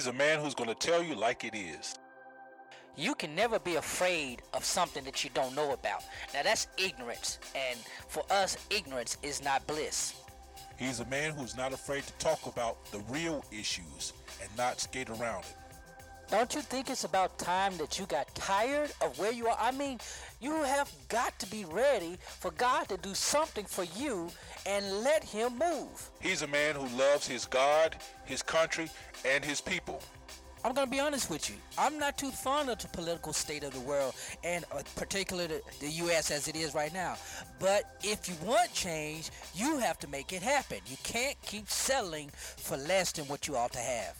He's a man who's going to tell you like it is. You can never be afraid of something that you don't know about. Now that's ignorance, and for us, ignorance is not bliss. He's a man who's not afraid to talk about the real issues and not skate around it. Don't you think it's about time that you got tired of where you are? I mean, you have got to be ready for God to do something for you and let Him move. He's a man who loves his God, his country, and his people. I'm gonna be honest with you. I'm not too fond of the political state of the world, and uh, particularly the, the U.S. as it is right now. But if you want change, you have to make it happen. You can't keep settling for less than what you ought to have.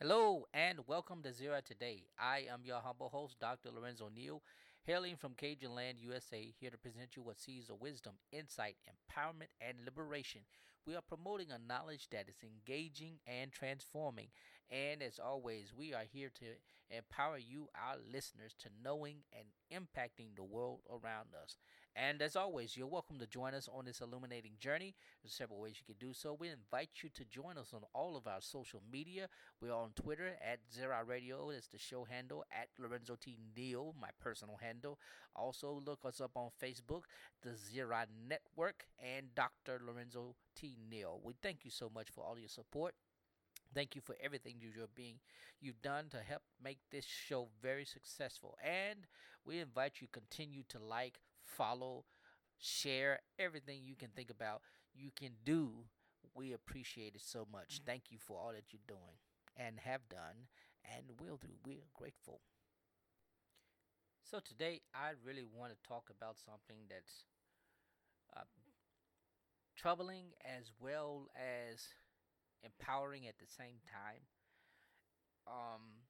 Hello and welcome to Zera Today. I am your humble host, Dr. Lorenzo Neal, hailing from Cajun Land, USA, here to present you what sees of wisdom, insight, empowerment, and liberation. We are promoting a knowledge that is engaging and transforming. And as always, we are here to empower you, our listeners, to knowing and impacting the world around us. And as always, you're welcome to join us on this illuminating journey. There's several ways you can do so. We invite you to join us on all of our social media. We're on Twitter at Zera Radio. That's the show handle at Lorenzo T. Neal, my personal handle. Also, look us up on Facebook, the Zera Network, and Dr. Lorenzo T. Neal. We thank you so much for all your support. Thank you for everything you're being you've done to help make this show very successful. And we invite you continue to like, follow, share everything you can think about you can do. We appreciate it so much. Thank you for all that you're doing and have done and will do. We are grateful. So today I really want to talk about something that's uh, troubling as well as empowering at the same time. Um,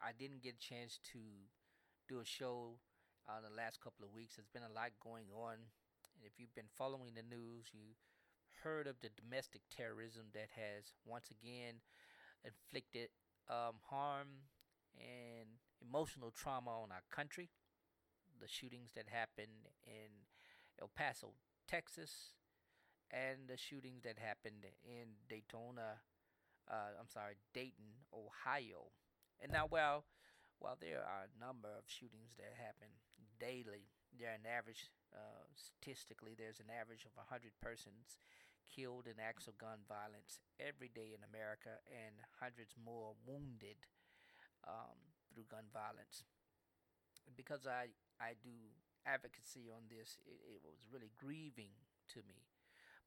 I didn't get a chance to do a show uh, the last couple of weeks. There's been a lot going on, and if you've been following the news, you heard of the domestic terrorism that has once again inflicted um, harm and emotional trauma on our country. The shootings that happened in El Paso, Texas, and the shootings that happened in Daytona, uh, I'm sorry, Dayton, Ohio. And now, well, while there are a number of shootings that happen daily, there are an average, uh, statistically, there's an average of 100 persons killed in acts of gun violence every day in America, and hundreds more wounded um, through gun violence. Because I I do advocacy on this, it, it was really grieving to me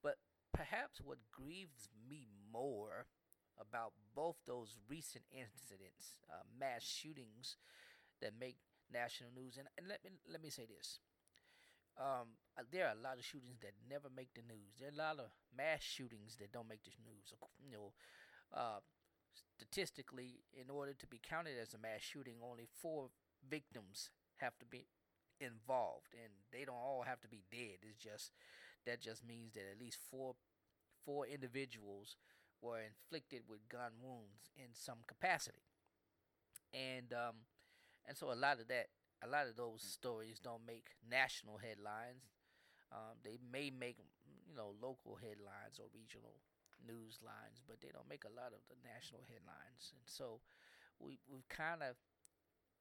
but perhaps what grieves me more about both those recent incidents, uh, mass shootings that make national news, and, and let me let me say this. Um, uh, there are a lot of shootings that never make the news. There are a lot of mass shootings that don't make the news. You know, uh, statistically, in order to be counted as a mass shooting, only four victims have to be involved, and they don't all have to be dead. It's just that just means that at least four four individuals were inflicted with gun wounds in some capacity, and um, and so a lot of that, a lot of those stories don't make national headlines. Um, they may make you know local headlines or regional news lines, but they don't make a lot of the national headlines. And so we we've kind of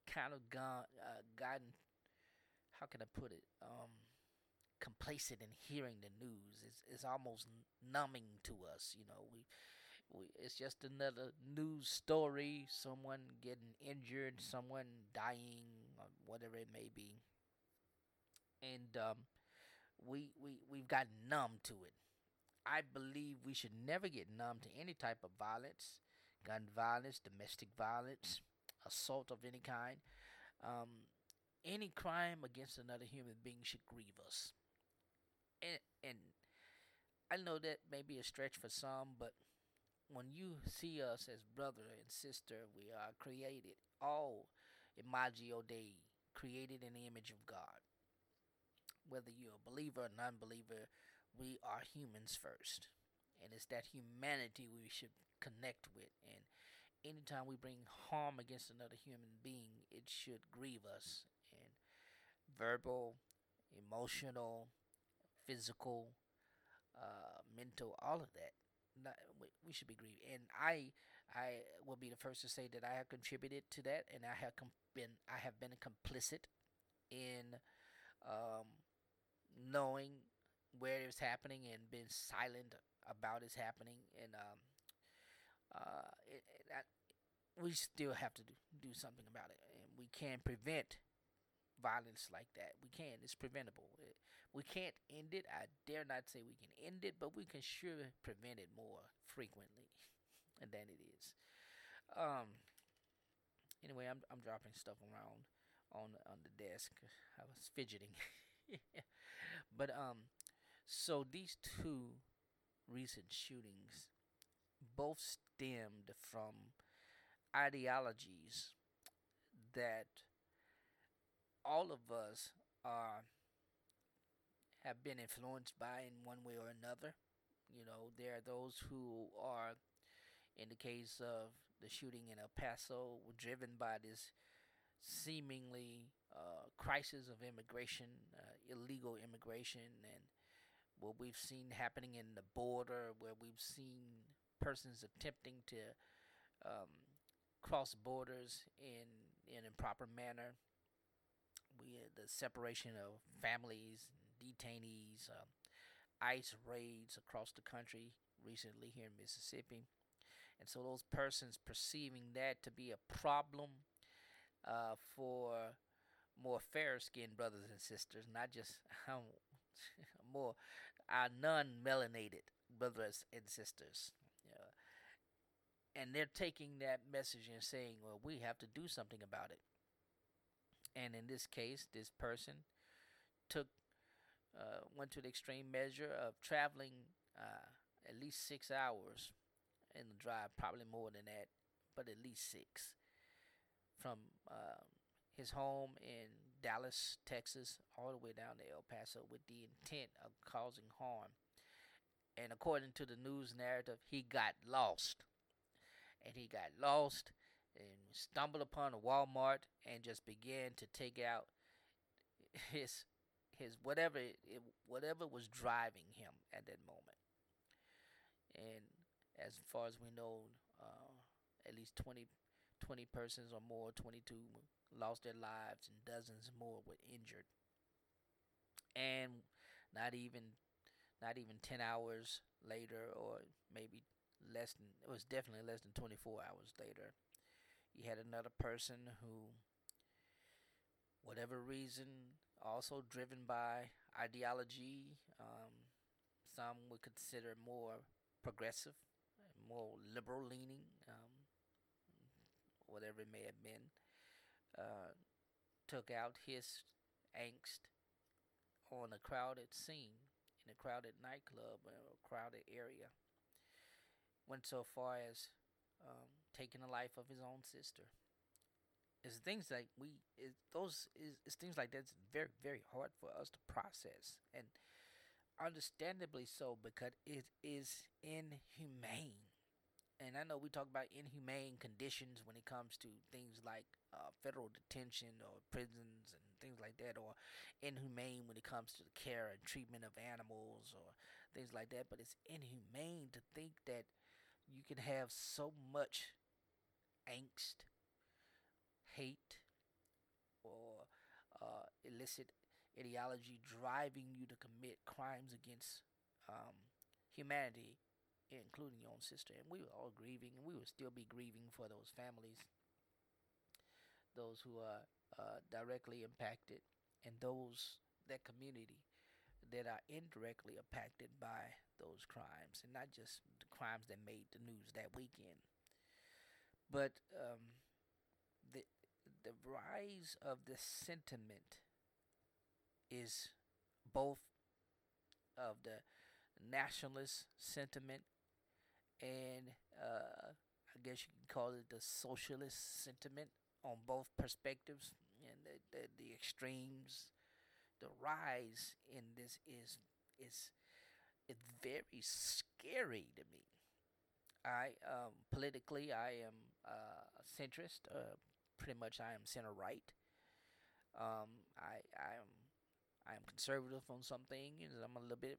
kind of gone uh, gotten how can I put it? Um, complacent in hearing the news. It's it's almost numbing to us. You know, we we it's just another news story. Someone getting injured, someone dying, or whatever it may be. And um, we we we've gotten numb to it. I believe we should never get numb to any type of violence, gun violence, domestic violence, assault of any kind. Um, any crime against another human being should grieve us. And, I know that may be a stretch for some, but when you see us as brother and sister, we are created all imago Dei, created in the image of God. Whether you're a believer or non-believer, we are humans first, and it's that humanity we should connect with. And anytime we bring harm against another human being, it should grieve us. And verbal, emotional, physical, uh, mental, all of that. Not, we should be grieved, and I, I will be the first to say that I have contributed to that, and I have com- been, I have been complicit in um, knowing where it's happening and been silent about it's happening, and um, uh, it, it, I, we still have to do, do something about it, and we can prevent violence like that. We can. It's preventable. It, we can't end it. I dare not say we can end it, but we can sure prevent it more frequently than it is. Um. Anyway, I'm I'm dropping stuff around on on the desk. I was fidgeting. but um, so these two recent shootings both stemmed from ideologies that all of us are have been influenced by in one way or another. You know, there are those who are, in the case of the shooting in El Paso, driven by this seemingly uh, crisis of immigration, uh, illegal immigration, and what we've seen happening in the border, where we've seen persons attempting to um, cross borders in in improper manner. We the separation of families, detainees, uh, ICE raids across the country recently here in Mississippi, and so those persons perceiving that to be a problem uh, for more fair-skinned brothers and sisters, not just um, more our non-melanated brothers and sisters. and they're taking that message and saying, "Well, we have to do something about it." And in this case, this person took uh, went to the extreme measure of traveling uh, at least six hours in the drive, probably more than that, but at least six from uh, his home in Dallas, Texas, all the way down to El Paso with the intent of causing harm. And according to the news narrative, he got lost. And he got lost and stumbled upon a Walmart and just began to take out his his whatever it, whatever was driving him at that moment. And as far as we know, uh, at least 20, 20 persons or more, 22 lost their lives and dozens more were injured. And not even not even 10 hours later or maybe less than it was definitely less than 24 hours later you had another person who whatever reason also driven by ideology um, some would consider more progressive more liberal leaning um, whatever it may have been uh, took out his angst on a crowded scene in a crowded nightclub or a crowded area. Went so far as um, taking the life of his own sister. It's things like we, it, those is it's things like that's very very hard for us to process, and understandably so because it is inhumane and I know we talk about inhumane conditions when it comes to things like uh, federal detention or prisons and things like that, or inhumane when it comes to the care and treatment of animals or things like that. But it's inhumane to think that you can have so much angst, hate, or uh, illicit ideology driving you to commit crimes against um, humanity including your own sister. And we were all grieving, and we would still be grieving for those families, those who are uh, directly impacted, and those that community that are indirectly impacted by those crimes, and not just the crimes that made the news that weekend. But um, the rise of the sentiment is both of the nationalist sentiment and uh, I guess you can call it the socialist sentiment on both perspectives and the, the, the extremes. The rise in this is is it's very scary to me. I um, politically I am uh, centrist. Uh, pretty much I am center right. Um, I I am I am conservative on some things. I'm a little bit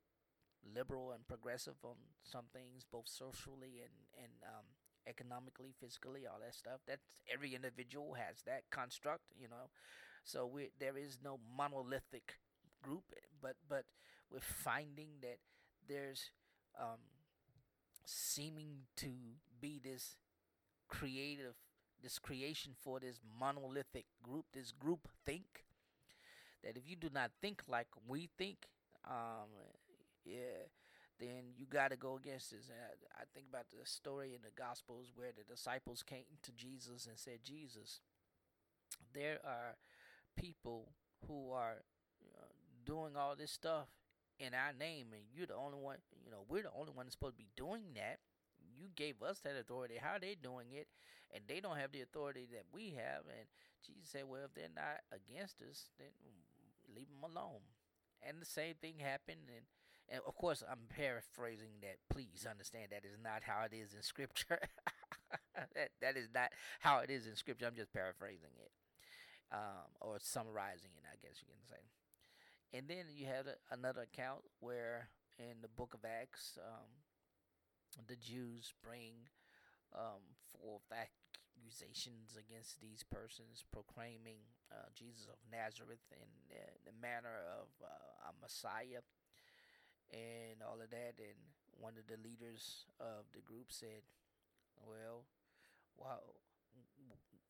liberal and progressive on some things, both socially and and um, economically, physically, all that stuff. That's every individual has that construct, you know. So we there is no monolithic group, but but we're finding that there's um, seeming to be this creative, this creation for this monolithic group, this group think. That if you do not think like we think, um, yeah, then you got to go against this. I, I think about the story in the Gospels where the disciples came to Jesus and said, Jesus, there are people who are uh, doing all this stuff in our name, and you're the only one, you know, we're the only one that's supposed to be doing that. You gave us that authority. How are they doing it? And they don't have the authority that we have. And Jesus said, Well, if they're not against us, then leave them alone. And the same thing happened. And and of course, I'm paraphrasing that. Please understand that is not how it is in Scripture. that that is not how it is in Scripture. I'm just paraphrasing it, um, or summarizing it, I guess you can say. And then you have a, another account where in the Book of Acts, um, the Jews bring um, forth accusations against these persons, proclaiming uh, Jesus of Nazareth in the manner of uh, a Messiah and all of that. And one of the leaders of the group said, "Well, why,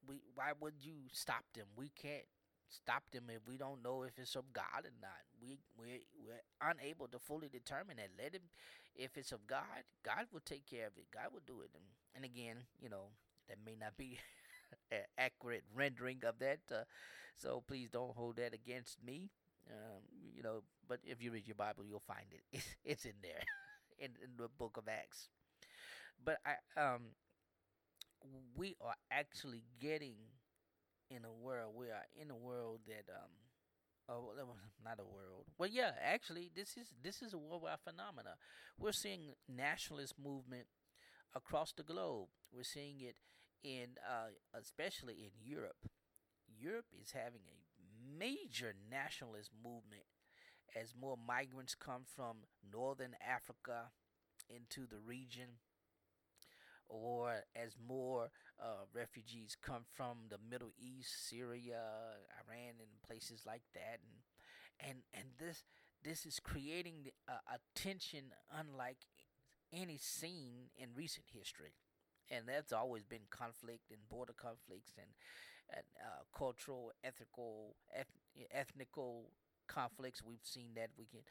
we why would you stop them? We can't stop them if we don't know if it's of God or not. We we we're unable to fully determine that. Let him, if it's of God, God will take care of it. God will do it. And, and again, you know that may not be an accurate rendering of that. Uh, so please don't hold that against me. Um, you know, but if you read your Bible, you'll find it. It's, it's in there, in, in the Book of Acts. But I um, we are actually getting in a world. We are in a world that um, oh, not a world. Well, yeah, actually, this is this is a worldwide phenomena. We're seeing nationalist movement across the globe. We're seeing it in, uh, especially in Europe. Europe is having a major nationalist movement as more migrants come from northern Africa into the region or as more uh, refugees come from the Middle East, Syria, Iran, and places like that, and and and this this is creating a, a tension unlike any seen in recent history, and that's always been conflict and border conflicts and and uh, cultural, ethical, eth- ethnical conflicts. We've seen that we can,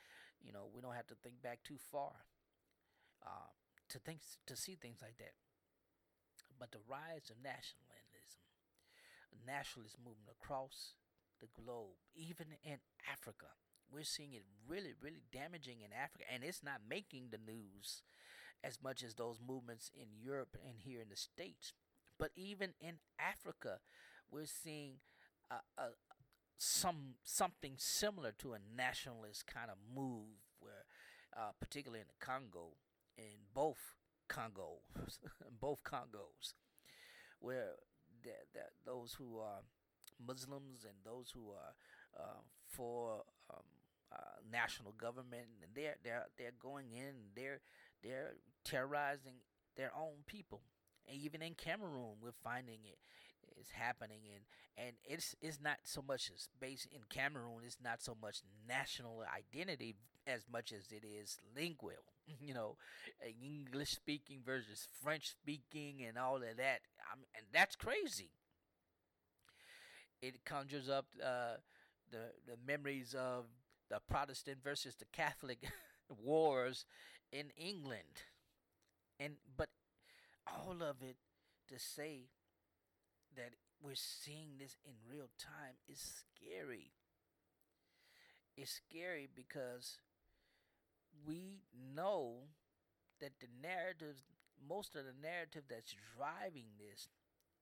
you know, we don't have to think back too far uh, to think to see things like that. But the rise of nationalism, nationalist movement across the globe, even in Africa, we're seeing it really, really damaging in Africa, and it's not making the news as much as those movements in Europe and here in the States. But even in Africa, we're seeing a, a, some something similar to a nationalist kind of move, where uh, particularly in the Congo, in both Congo, both Congos, where the, the, those who are Muslims and those who are uh, for um, uh, national government, and they're they're they're going in, they're they're terrorizing their own people. And even in Cameroon, we're finding it is happening and and it's it's not so much as based in Cameroon it's not so much national identity as much as it is lingual you know English speaking versus French speaking and all of that. I mean, and that's crazy. It conjures up uh, the the memories of the Protestant versus the Catholic wars in England. And but all of it to say that we're seeing this in real time is scary. It's scary because we know that the narrative, most of the narrative that's driving this,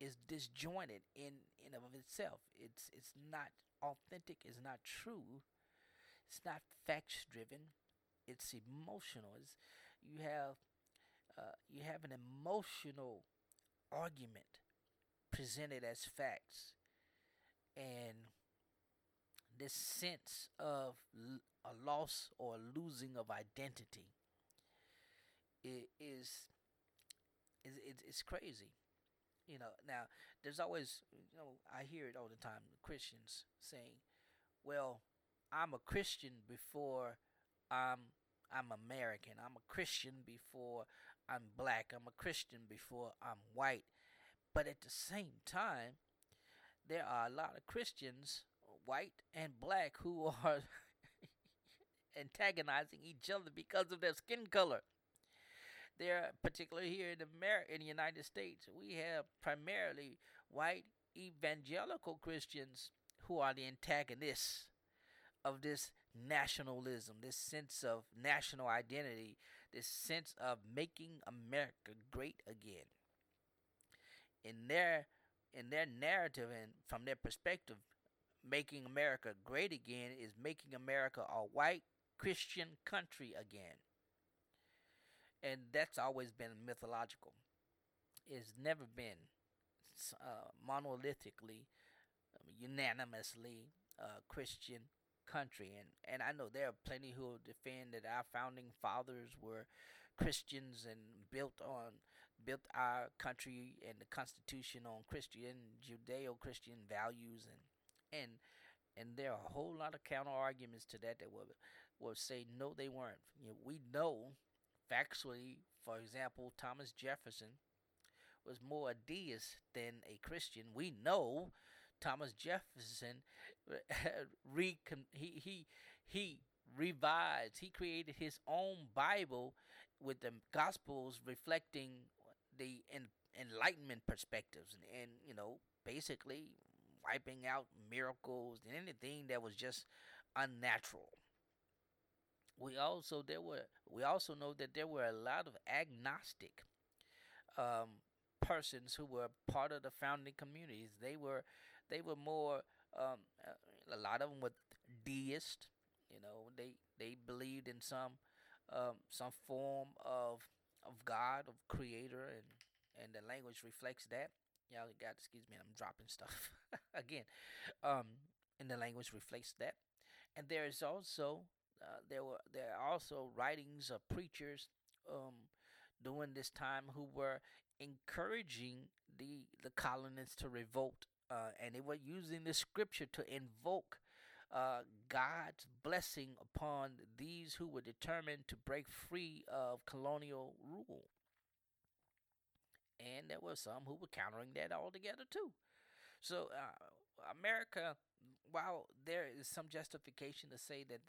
is disjointed in in of itself. It's it's not authentic. It's not true. It's not facts driven. It's emotional. It's, you have uh, you have an emotional argument presented as facts, and this sense of a loss or losing of identity is is is it's crazy. You know, now there's always you know I hear it all the time Christians saying, "Well, I'm a Christian before I'm I'm American. I'm a Christian before I'm black. I'm a Christian before I'm white." But at the same time, there are a lot of Christians, white and black, who are antagonizing each other because of their skin color. There, particularly here in America, in the United States, we have primarily white evangelical Christians who are the antagonists of this nationalism, this sense of national identity, this sense of making America great again. In their in their narrative and from their perspective, making America great again is making America a white Christian country again. And that's always been mythological. It's never been uh, monolithically, um, unanimously uh, Christian country. And, and I know there are plenty who defend that our founding fathers were Christians and built on built our country and the Constitution on Christian Judeo-Christian values and and and there are a whole lot of counter arguments to that that will will say no, they weren't. You know, we know factually, for example, Thomas Jefferson was more a deist than a Christian. We know Thomas Jefferson recon- he he he revised. He created his own Bible with the Gospels reflecting the en- Enlightenment perspectives, and, and you know, basically wiping out miracles and anything that was just unnatural we also there were we also know that there were a lot of agnostic um, persons who were part of the founding communities. They were they were more um, a lot of them were deist. You know, they they believed in some um, some form of of God, of Creator, and and the language reflects that. Y'all got excuse me, I'm dropping stuff again. Um, and the language reflects that. And there is also uh, there were there are also writings of preachers um, during this time who were encouraging the the colonists to revolt, uh, and they were using the scripture to invoke uh, God's blessing upon these who were determined to break free of colonial rule. And there were some who were countering that altogether too. So uh, America while there is some justification to say that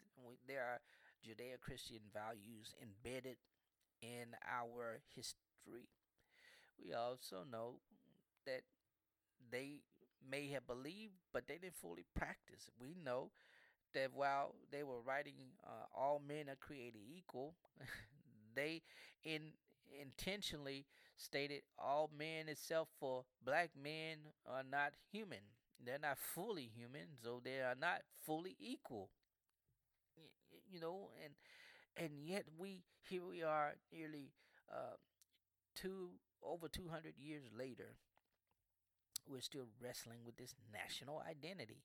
there are Judeo Christian values embedded in our history, we also know that they may have believed, but they didn't fully practice. We know that while they were writing uh, all men are created equal, they in intentionally stated all men itself for black men are not human they're not fully human, so they are not fully equal. You know, and and yet we here we are nearly uh, two over 200 years later we're still wrestling with this national identity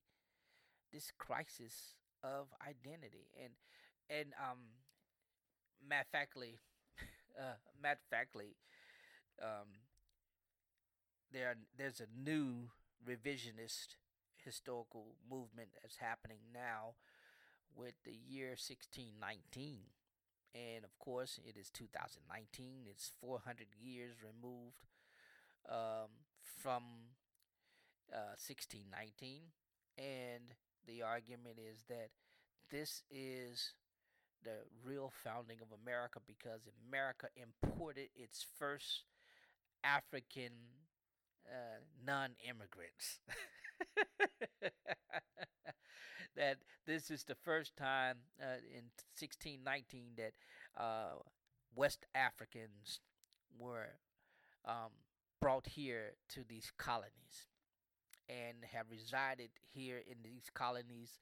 this crisis of identity and and um matt factly uh matt factly um there there's a new revisionist historical movement that's happening now with the year 1619. And of course, it is 2019. It's 400 years removed um, from uh, 1619. And the argument is that this is the real founding of America because America imported its first African uh, non immigrants. that this is the first time uh, in 1619 that uh, West Africans were um, brought here to these colonies and have resided here in these colonies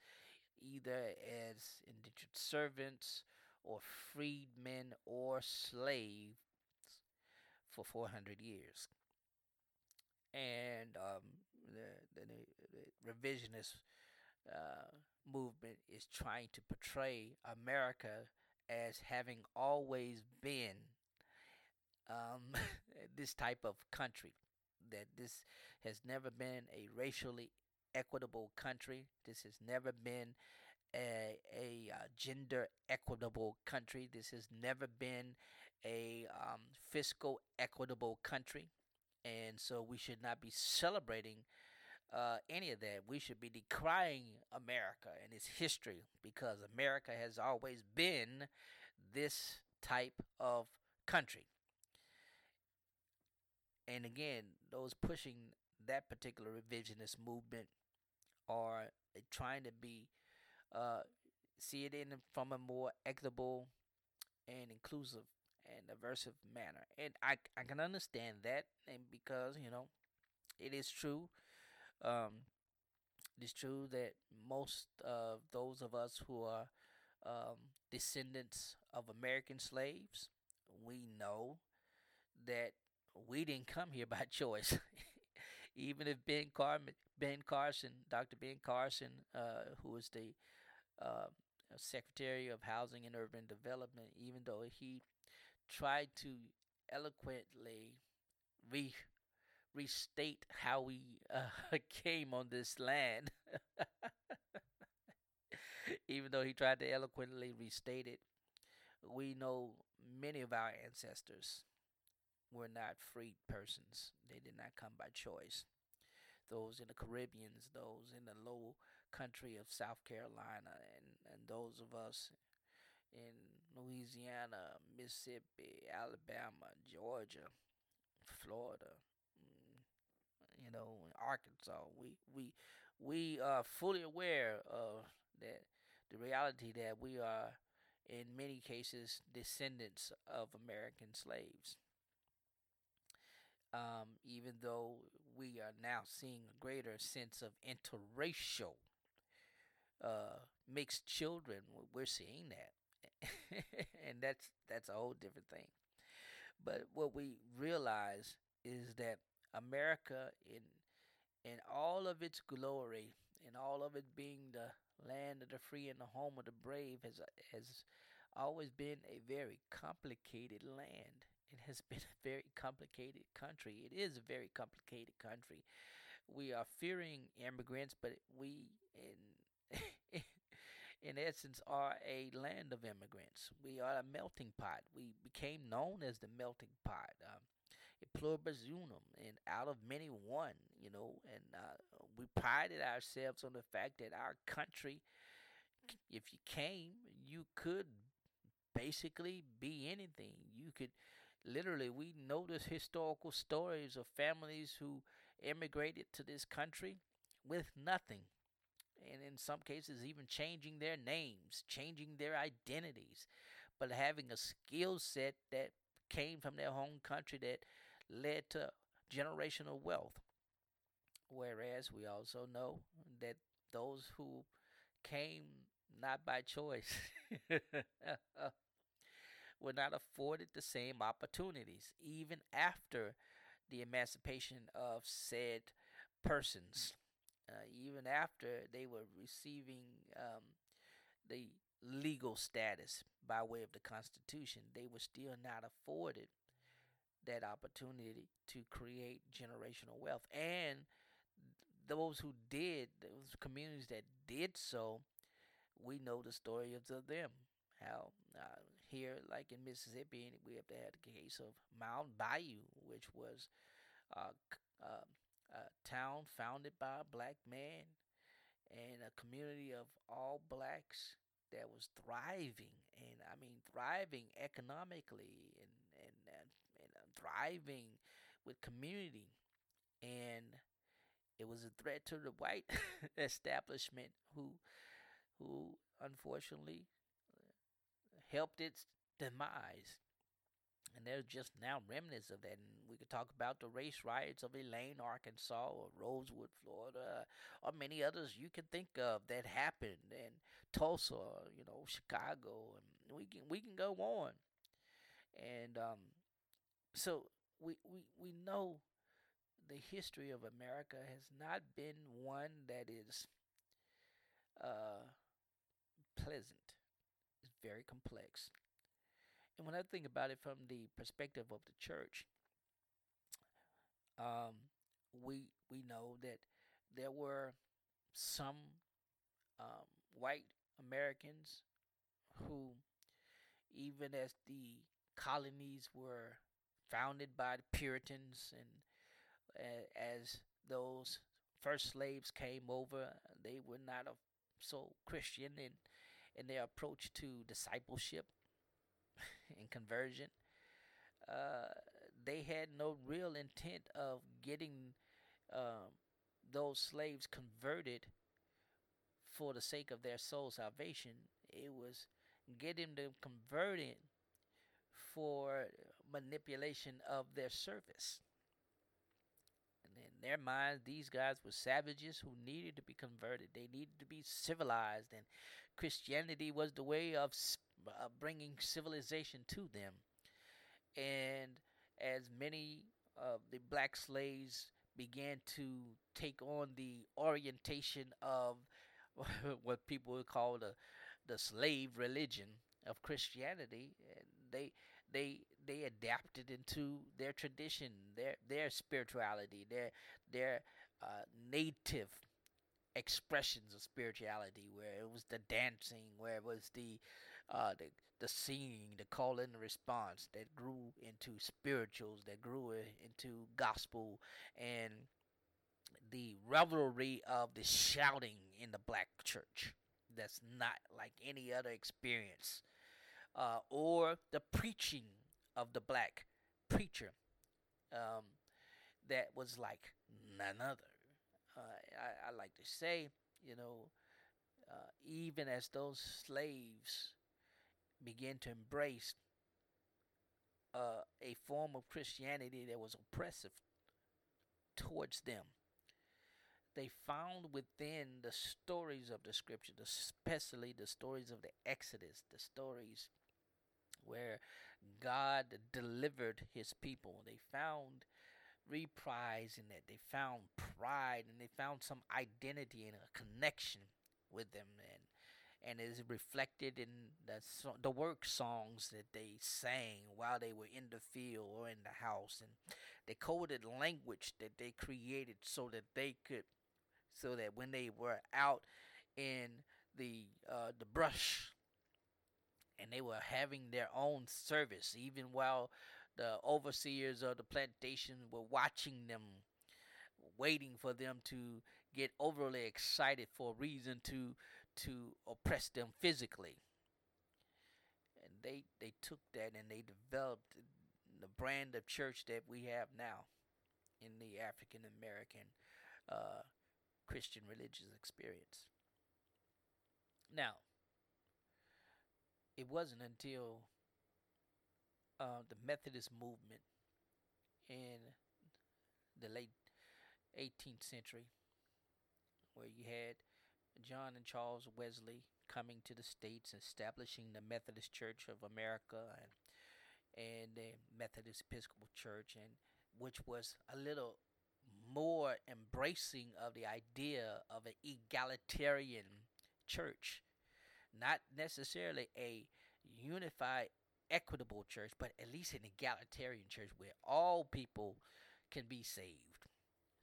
either as indentured servants or freedmen or slaves for 400 years. And um, the, the, the, revisionist uh, movement is trying to portray America as having always been um, this type of country. That this has never been a racially equitable country. This has never been a, a uh, gender equitable country. This has never been a um, fiscal equitable country. And so we should not be celebrating uh, any of that. We should be decrying America and its history because America has always been this type of country. And again, those pushing that particular revisionist movement are trying to be uh, see it in from a more equitable and inclusive and aversive manner. And I I can understand that, and because you know, it is true. Um, it is true that most of those of us who are um, descendants of American slaves, we know that we didn't come here by choice. Even if Ben Car- Ben Carson, Dr. Ben Carson, uh, who is the uh, Secretary of Housing and Urban Development, even though he tried to eloquently re- restate how we uh, came on this land, even though he tried to eloquently restate it, we know many of our ancestors were not freed persons. They did not come by choice. Those in the Caribbeans, those in the low country of South Carolina, and, and those of us in Louisiana, Mississippi, Alabama, Georgia, Florida, mm, you know, Arkansas. We we we are fully aware of that the reality that we are in many cases descendants of American slaves. Um, even though we are now seeing a greater sense of interracial uh, mixed children, we're seeing that, and that's that's a whole different thing. But what we realize is that America, in in all of its glory, in all of it being the land of the free and the home of the brave, has has always been a very complicated land. It has been a very complicated country. It is a very complicated country. We are fearing immigrants, but we in in essence are a land of immigrants. We are a melting pot. We became known as the melting pot. Um, pluribus unum, and out of many one, you know, and uh, we prided ourselves on the fact that our country, if you came, you could basically be anything. You could literally, we this historical stories of families who immigrated to this country with nothing. And in some cases, even changing their names, changing their identities, but having a skill set that came from their home country that led to generational wealth. Whereas we also know that those who came not by choice were not afforded the same opportunities, even after the emancipation of said persons, uh, even after they were receiving um, the legal status by way of the Constitution, they were still not afforded that opportunity to create generational wealth. And those who did, those communities that did so, we know the story of them. How uh, here, like in Mississippi, we have had the case of Mound Bayou, which was uh, uh, a town founded by a black man and a community of all blacks that was thriving and I mean thriving economically and and, and, and uh, thriving with community. And It was a threat to the white establishment who who unfortunately helped its demise. And there's just now remnants of that. And we could talk about the race riots of Elaine, Arkansas, or Rosewood, Florida, or many others you can think of that happened in Tulsa, you know, Chicago, and we can we can go on. And um, so we, we we know the history of America has not been one that is uh, pleasant. Very complex. And when I think about it from the perspective of the church, um, we we know that there were some um, white Americans who, even as the colonies were founded by the Puritans and uh, as those first slaves came over, they were not a, so Christian in in their approach to discipleship and conversion. Uh, they had no real intent of getting um, those slaves converted for the sake of their soul salvation. It was getting them converted for manipulation of their service. And in their minds, these guys were savages who needed to be converted. They needed to be civilized, and Christianity was the way of uh, bringing civilization to them. And as many of the black slaves began to take on the orientation of what people would call the the slave religion of Christianity, they they they adapted into their tradition, their their spirituality, their their uh, native expressions of spirituality, where it was the dancing, where it was the uh, the the singing, the call and response that grew into spirituals, that grew into gospel, and the revelry of the shouting in the black church. That's not like any other experience uh, or the preaching of the black preacher um, that was like none other. I, I, like to say, you know, uh, even as those slaves began to embrace uh, a form of Christianity that was oppressive towards them, they found within the stories of the scripture, especially the stories of the Exodus, the stories where God delivered his people. They found reprise in that. They found pride and they found some identity and a connection with them and and is reflected in the the work songs that they sang while they were in the field or in the house and the coded language that they created so that they could so that when they were out in the uh, the brush and they were having their own service even while the overseers of the plantation were watching them waiting for them to get overly excited for a reason to to oppress them physically and they they took that and they developed the brand of church that we have now in the African American uh, Christian religious experience. Now, it wasn't until uh, the Methodist movement in the late 18th century, where you had John and Charles Wesley coming to the states, establishing the Methodist Church of America and and the Methodist Episcopal Church, and which was a little more embracing of the idea of an egalitarian church not necessarily a unified, equitable church, but at least an egalitarian church where all people can be saved.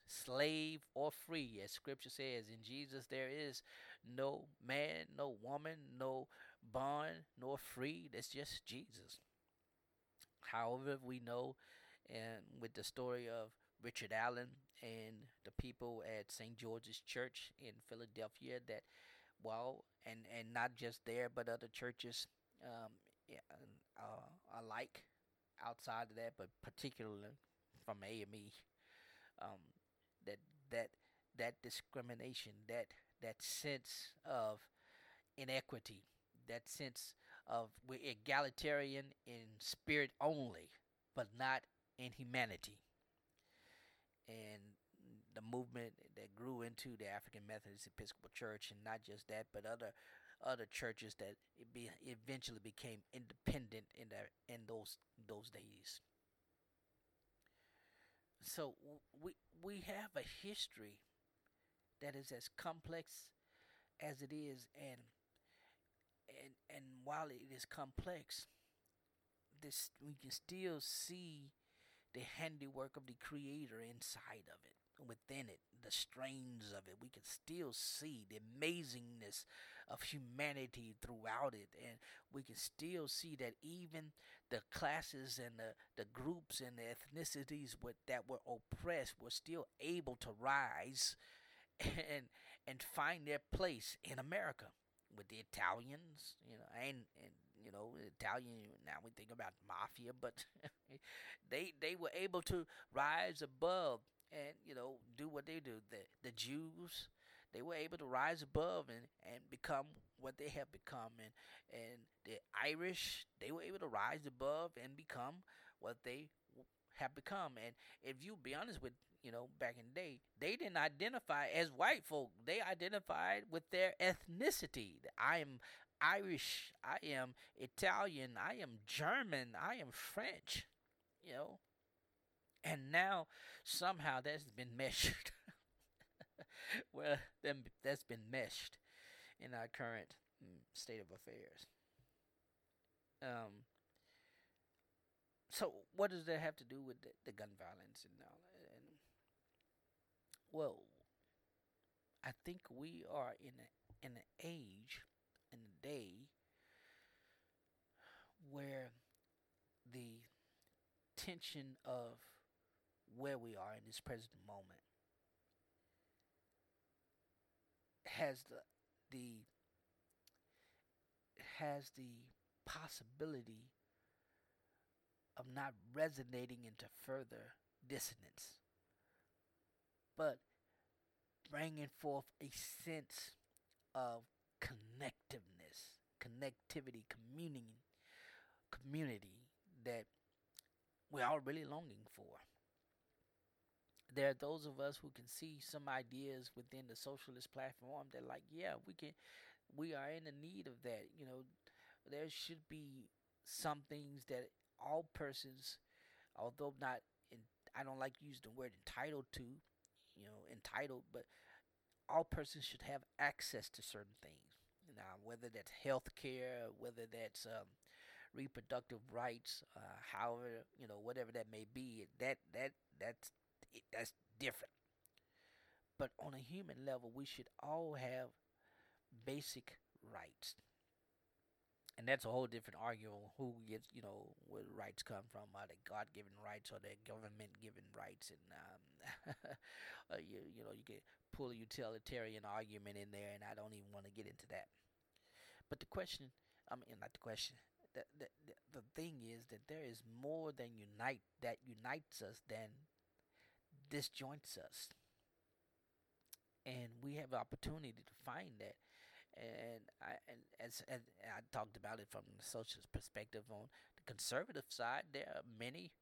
Slave or free, as scripture says, in Jesus there is no man, no woman, no bond, nor free. That's just Jesus. However, we know and with the story of Richard Allen and the people at St. George's Church in Philadelphia that well, and and not just there, but other churches um, uh, like outside of that, but particularly from AME, um, that that that discrimination, that that sense of inequity, that sense of we're egalitarian in spirit only, but not in humanity. And the movement that grew into the African Methodist Episcopal Church, and not just that, but other other churches that be, eventually became independent in their in those those days. So we we have a history that is as complex as it is, and and and while it is complex, this we can still see the handiwork of the Creator inside of it within it, the strains of it. We can still see the amazingness of humanity throughout it. And we can still see that even the classes and the, the groups and the ethnicities with, that were oppressed were still able to rise and and find their place in America with the Italians, you know, and, and you know, Italian now we think about mafia, but they they were able to rise above and you know do what they do. The the Jews they were able to rise above and, and become what they have become. And and the Irish they were able to rise above and become what they have become. And if you be honest with you know back in the day they didn't identify as white folk. They identified with their ethnicity. I am Irish I am Italian I am German I am French you know. And now somehow that's been measured. well, then that's been meshed in our current mm, state of affairs. Um. So what does that have to do with the, the gun violence and all that? And well, I think we are in a, in an age, in a day where the tension of where we are in this present moment has the the has the possibility of not resonating into further dissonance. But bringing forth a sense of connectiveness connectivity communing community that we're all really longing for there are those of us who can see some ideas within the socialist platform that like yeah we can we are in the need of that you know. There should be some things that all persons although not in i don't like use the word entitled to you know entitled but all persons should have access to certain things. Now whether that's health care whether that's um, reproductive rights uh, however you know whatever that may be that that that's that's different. But on a human level, we should all have basic rights. And that's a whole different argument who gets, you know, where rights come from. Are they God given rights or they government given rights? And, um, uh, you, you know, you can pull a utilitarian argument in there, and I don't even want to get into that. But the question, I mean, not the question, the, the, the thing is that there is more than unite that unites us than disjoints us. And we have opportunity to find that. And I and as, I talked about it from the socialist perspective on the conservative side, there are many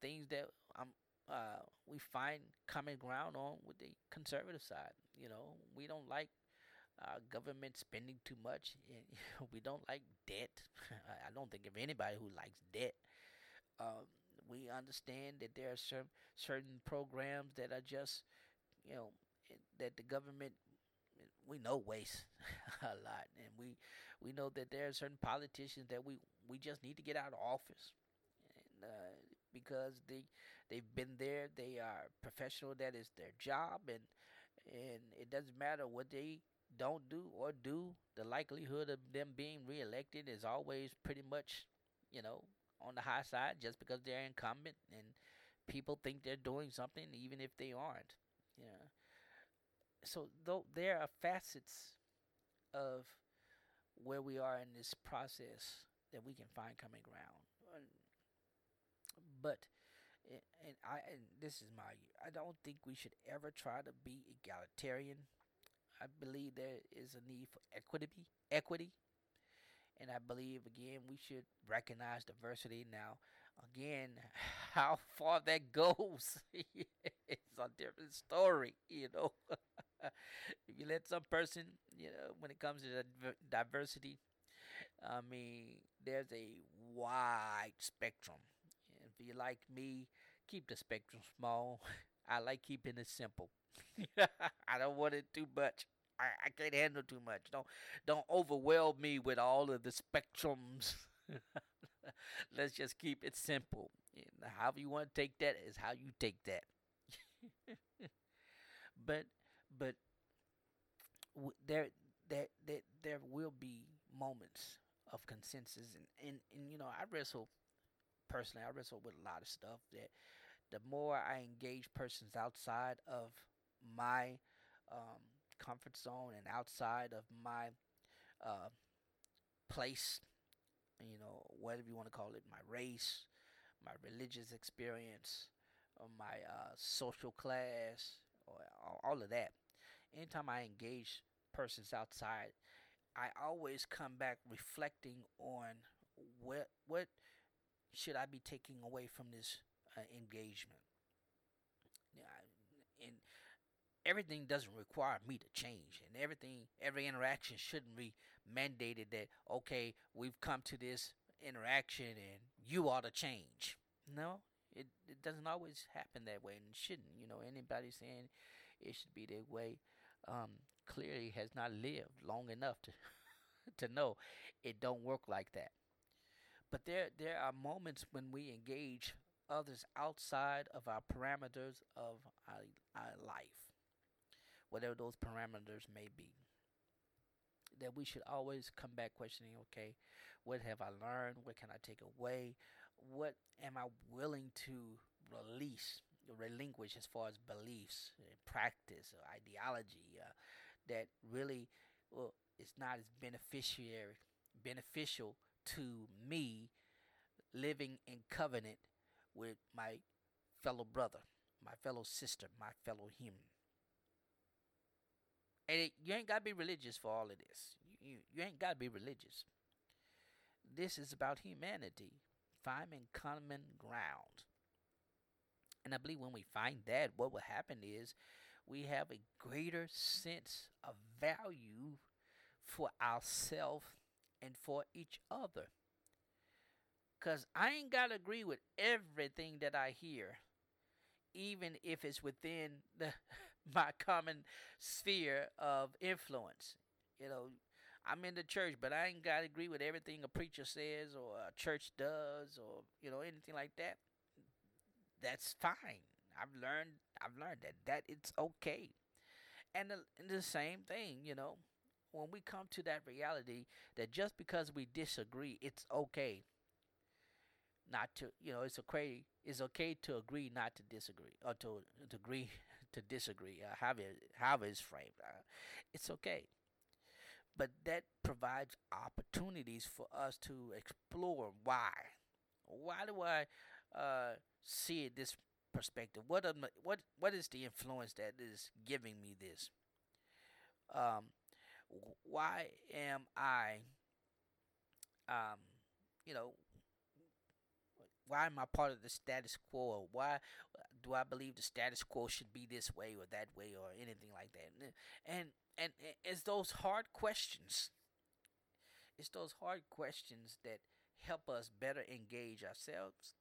things that um uh we find common ground on with the conservative side. You know, we don't like uh, government spending too much. we don't like debt. I don't think of anybody who likes debt. Um, we understand that there are certain certain programs that are just, you know, that the government we know waste a lot, and we we know that there are certain politicians that we we just need to get out of office, and uh, because they they've been there, they are professional. That is their job, and and it doesn't matter what they don't do or do. The likelihood of them being reelected is always pretty much, you know, on the high side just because they're incumbent and people think they're doing something even if they aren't. Yeah. So though there are facets of where we are in this process that we can find common ground. But and, I and this is my I don't think we should ever try to be egalitarian. I believe there is a need for equity, equity, and I believe again we should recognize diversity. Now, again, how far that goes, it's a different story, you know. if you let some person, you know, when it comes to diversity, I mean, there's a wide spectrum. If you like me, keep the spectrum small. I like keeping it simple. I don't want it too much. I, I can't handle too much. Don't don't overwhelm me with all of the spectrums. Let's just keep it simple. However you want to take that is how you take that. but but there there there there will be moments of consensus and, and, and you know I wrestle personally I wrestle with a lot of stuff that the more I engage persons outside of my um, comfort zone and outside of my uh, place, you know, whatever you want to call it, my race, my religious experience, or my uh, social class, or all of that. Anytime I engage persons outside, I always come back reflecting on what what should I be taking away from this uh, engagement. Yeah, and everything doesn't require me to change, and everything, every interaction shouldn't be mandated that okay, we've come to this interaction and you ought to change. No, it it doesn't always happen that way, and shouldn't. You know, anybody saying it should be that way um, clearly has not lived long enough to to know it don't work like that. But there there are moments when we engage others outside of our parameters of our, our life, whatever those parameters may be. That we should always come back questioning, okay, what have I learned? What can I take away? What am I willing to release, relinquish as far as beliefs, practice, or ideology uh, that really well, is not as beneficiary beneficial to me living in covenant with my fellow brother, my fellow sister, my fellow human. And it, you ain't got to be religious for all of this. You, you, you ain't got to be religious. This is about humanity, finding common ground. And I believe when we find that, what will happen is we have a greater sense of value for ourselves and for each other. Because I ain't got to agree with everything that I hear, even if it's within the, my common sphere of influence. You know, I'm in the church, but I ain't got to agree with everything a preacher says or a church does or, you know, anything like that. That's fine. I've learned I've learned that that it's okay. And the, and the same thing, you know, when we come to that reality that just because we disagree, it's okay not to you know it's okay it's okay to agree not to disagree or to to agree to disagree uh, however however it's framed uh, it's okay. But that provides opportunities for us to explore why. Why do I uh, see it this perspective? What am, what what is the influence that is giving me this? Um why am I um you know why am I part of the status quo? Why do I believe the status quo should be this way or that way or anything like that? And and, and it's those hard questions. It's those hard questions that help us better engage ourselves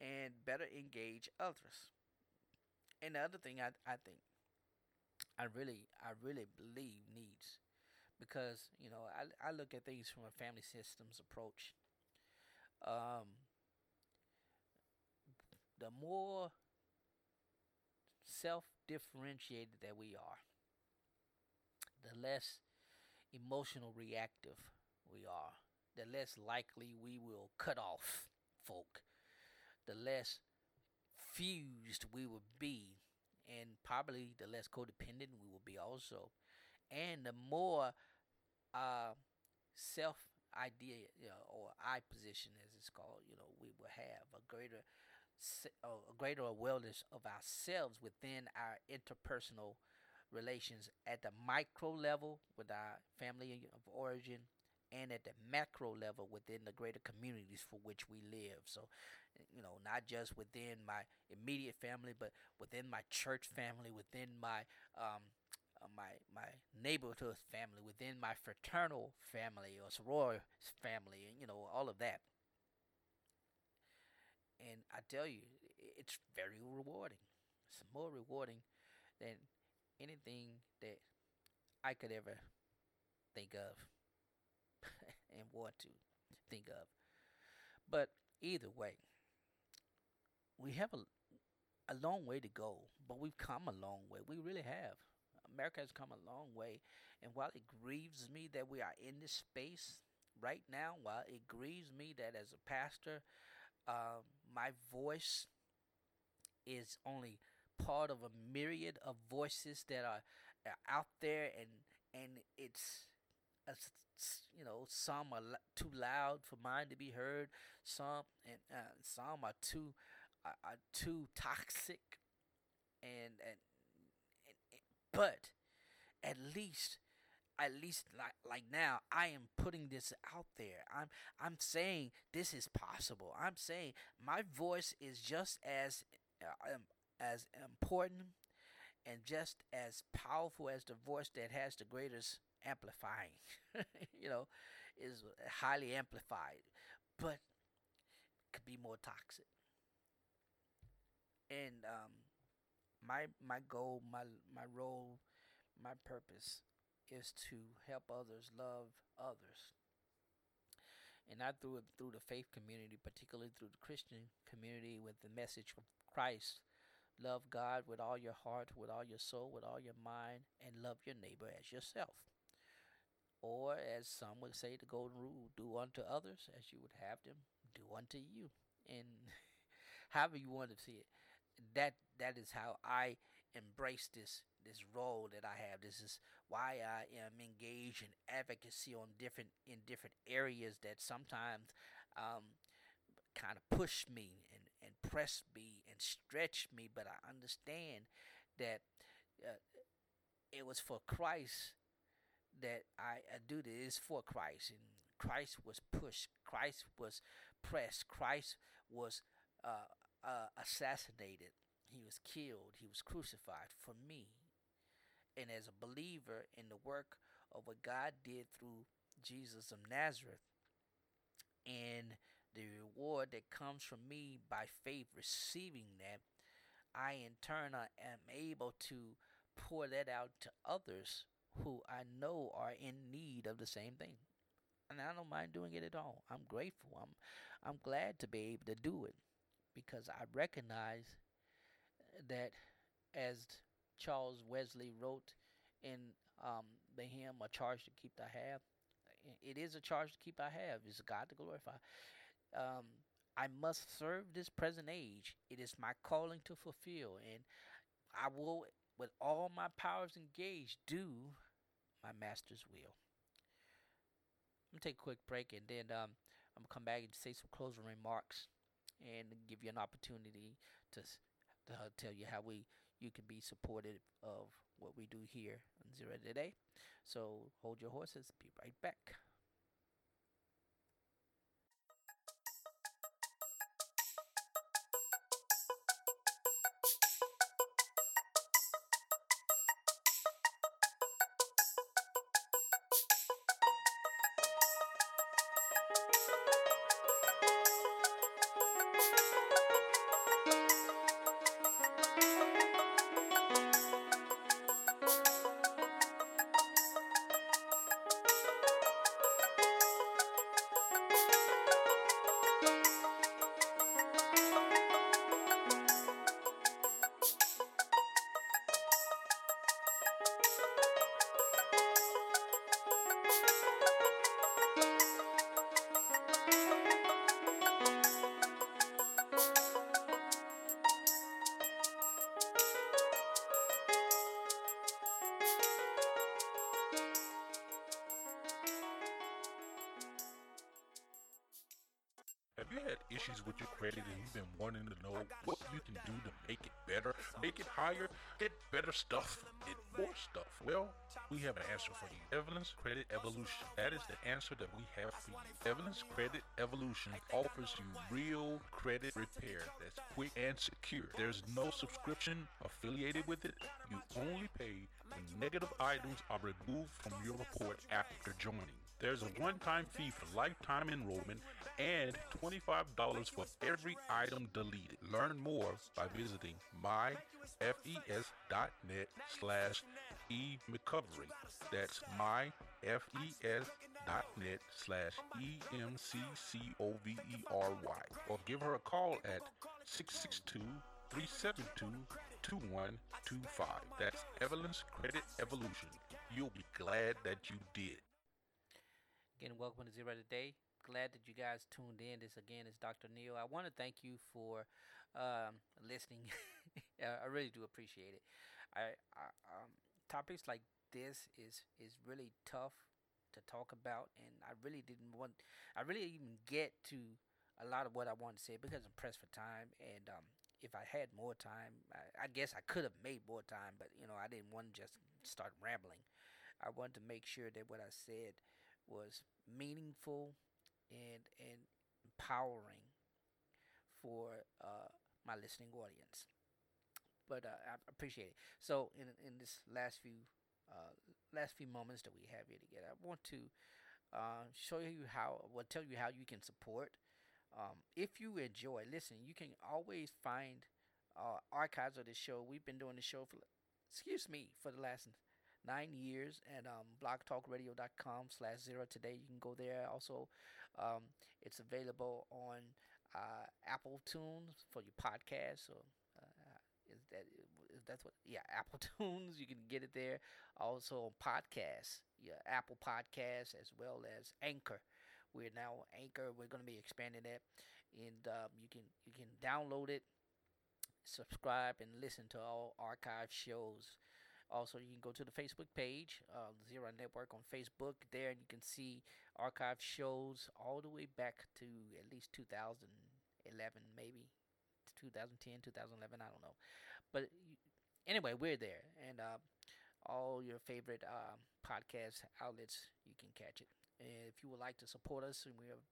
and better engage others. And the other thing I I think I really I really believe needs because you know I I look at things from a family systems approach. Um, the more self differentiated that we are, the less emotional reactive we are, the less likely we will cut off folk, the less fused we will be, and probably the less codependent we will be also. And the more uh, self idea you know, or I position as it's called, you know, we will have a greater a greater awareness of ourselves within our interpersonal relations at the micro level with our family of origin and at the macro level within the greater communities for which we live. So, you know, not just within my immediate family, but within my church family, within my um, uh, my my neighborhood family, within my fraternal family or sorority family, and you know all of that. And I tell you, it's very rewarding. It's more rewarding than anything that I could ever think of and want to think of. But either way, we have a, a long way to go, but we've come a long way. We really have. America has come a long way. And while it grieves me that we are in this space right now, while it grieves me that as a pastor, uh, my voice is only part of a myriad of voices that are, out there, and and it's, you know some are too loud for mine to be heard, some and uh, some are too are, are too toxic, and and, and but at least at least like like now I am putting this out there. I'm I'm saying this is possible. I'm saying my voice is just as uh, um, as important and just as powerful as the voice that has the greatest amplifying. you know, is highly amplified, but could be more toxic. And um, my my goal, my my role, my purpose is to help others love others. And not through it through the faith community, particularly through the Christian community with the message of Christ. Love God with all your heart, with all your soul, with all your mind, and love your neighbor as yourself. Or, as some would say, the golden rule do unto others as you would have them do unto you. And however you want to see it, that that is how I embrace this this role that I have. This is why I am engaged in advocacy on different in different areas that sometimes um, kind of push me and, and press me and stretch me. But I understand that uh, it was for Christ that I, I do this. It's for Christ, and Christ was pushed. Christ was pressed. Christ was uh, uh, assassinated. He was killed. He was crucified for me and as a believer in the work of what God did through Jesus of Nazareth and the reward that comes from me by faith receiving that, I in turn am able to pour that out to others who I know are in need of the same thing. And I don't mind doing it at all. I'm grateful. I'm I'm glad to be able to do it because I recognize that as Charles Wesley wrote in um, the hymn, A Charge to Keep I Have. It is a charge to keep I have, It's God to glorify. Um, I must serve this present age. It is my calling to fulfill, and I will, with all my powers engaged, do my master's will. I'm gonna take a quick break, and then um, I'm gonna come back and say some closing remarks, and give you an opportunity to, to uh, tell you how we you can be supportive of what we do here on Zera Today. So hold your horses. Be right back. Credit and you've been wanting to know what you can do to make it better, make it higher, get better stuff, get more stuff, well, we have an answer for you. Evelyn's Credit Evolution. That is the answer that we have for you. Evelyn's Credit Evolution offers you real credit repair that's quick and secure. There's no subscription affiliated with it. You only pay when negative items are removed from your report after joining. There's a one-time fee for lifetime enrollment and $25 for every item deleted. Learn more by visiting myfes.net slash e-recovery. That's myfes.net slash E-M-C-C-O-V-E-R-Y. Or give her a call at 662 372 2125. That's Evelyn's Credit Evolution. You'll be glad that you did. Again, welcome to Zera Today. Glad that you guys tuned in. This again is Dr. Neal. I want to thank you for um, listening. I really do appreciate it. I, I um, topics like this is is really tough to talk about, and I really didn't want. I really even get to a lot of what I wanted to say because I'm pressed for time, and um, if I had more time, I, I guess I could have made more time, but you know I didn't want to just start rambling. I wanted to make sure that what I said was meaningful and and empowering for uh, my listening audience. But uh, I appreciate it. So in in this last few uh, last few moments that we have here together, I want to uh, show you how, well, tell you how you can support. Um, if you enjoy listening, you can always find uh, archives of this show. We've been doing the show for, excuse me, for the last nine years at um, blogtalkradio.com slash zera today. You can go there. Also, um, it's available on uh, Apple Tunes for your podcast. So uh, is that is that's what? Yeah, Apple Tunes. You can get it there. Also on podcasts, yeah, Apple Podcasts as well as Anchor. We're now Anchor. We're going to be expanding that, and um, you can you can download it, subscribe, and listen to all archive shows. Also, you can go to the Facebook page, uh, Zera Network on Facebook. There, and you can see archive shows all the way back to at least 2011, maybe 2010, 2011. I don't know, but anyway, we're there, and uh, all your favorite uh, podcast outlets, you can catch it. And if you would like to support us, and we have,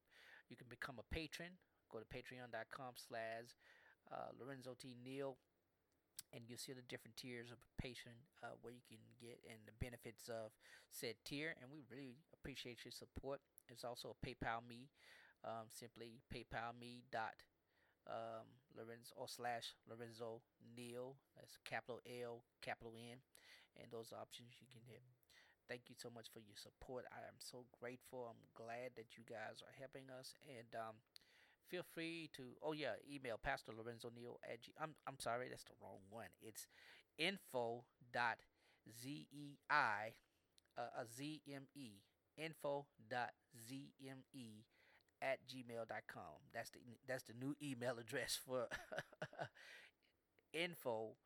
you can become a patron. Go to patreon.com/slash uh, Lorenzo T. Neal and you'll see the different tiers of patron uh, where you can get and the benefits of said tier and we really appreciate your support. There's also a paypal me um, simply paypal me dot um, Lorenzo or slash Lorenzo Neal that's capital L capital N and those options you can hit. Thank you so much for your support. I am so grateful. I'm glad that you guys are helping us and um, feel free to oh yeah email pastor lorenzo neal at G, I'm, I'm sorry that's the wrong one. It's info dot z-e-i uh, a z-m-e info dot z-m-e at gmail.com that's the that's the new email address for info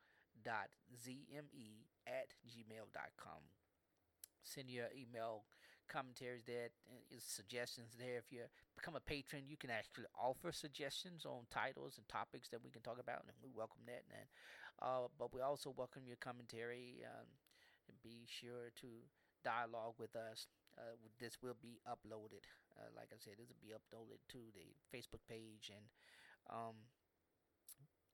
dot z-m-e at gmail.com send your email commentaries there, uh, suggestions there. If you become a patron, you can actually offer suggestions on titles and topics that we can talk about, and we welcome that. And uh, but we also welcome your commentary. Um, be sure to dialogue with us. Uh, this will be uploaded. Uh, like I said, this will be uploaded to the Facebook page, and um,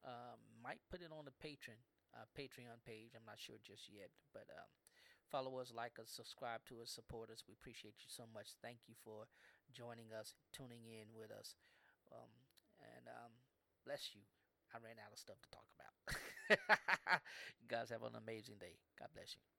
uh, might put it on the patron uh, Patreon page. I'm not sure just yet, but um, Follow us, like us, subscribe to us, support us. We appreciate you so much. Thank you for joining us, tuning in with us. Um, and um, bless you. I ran out of stuff to talk about. you guys have an amazing day. God bless you.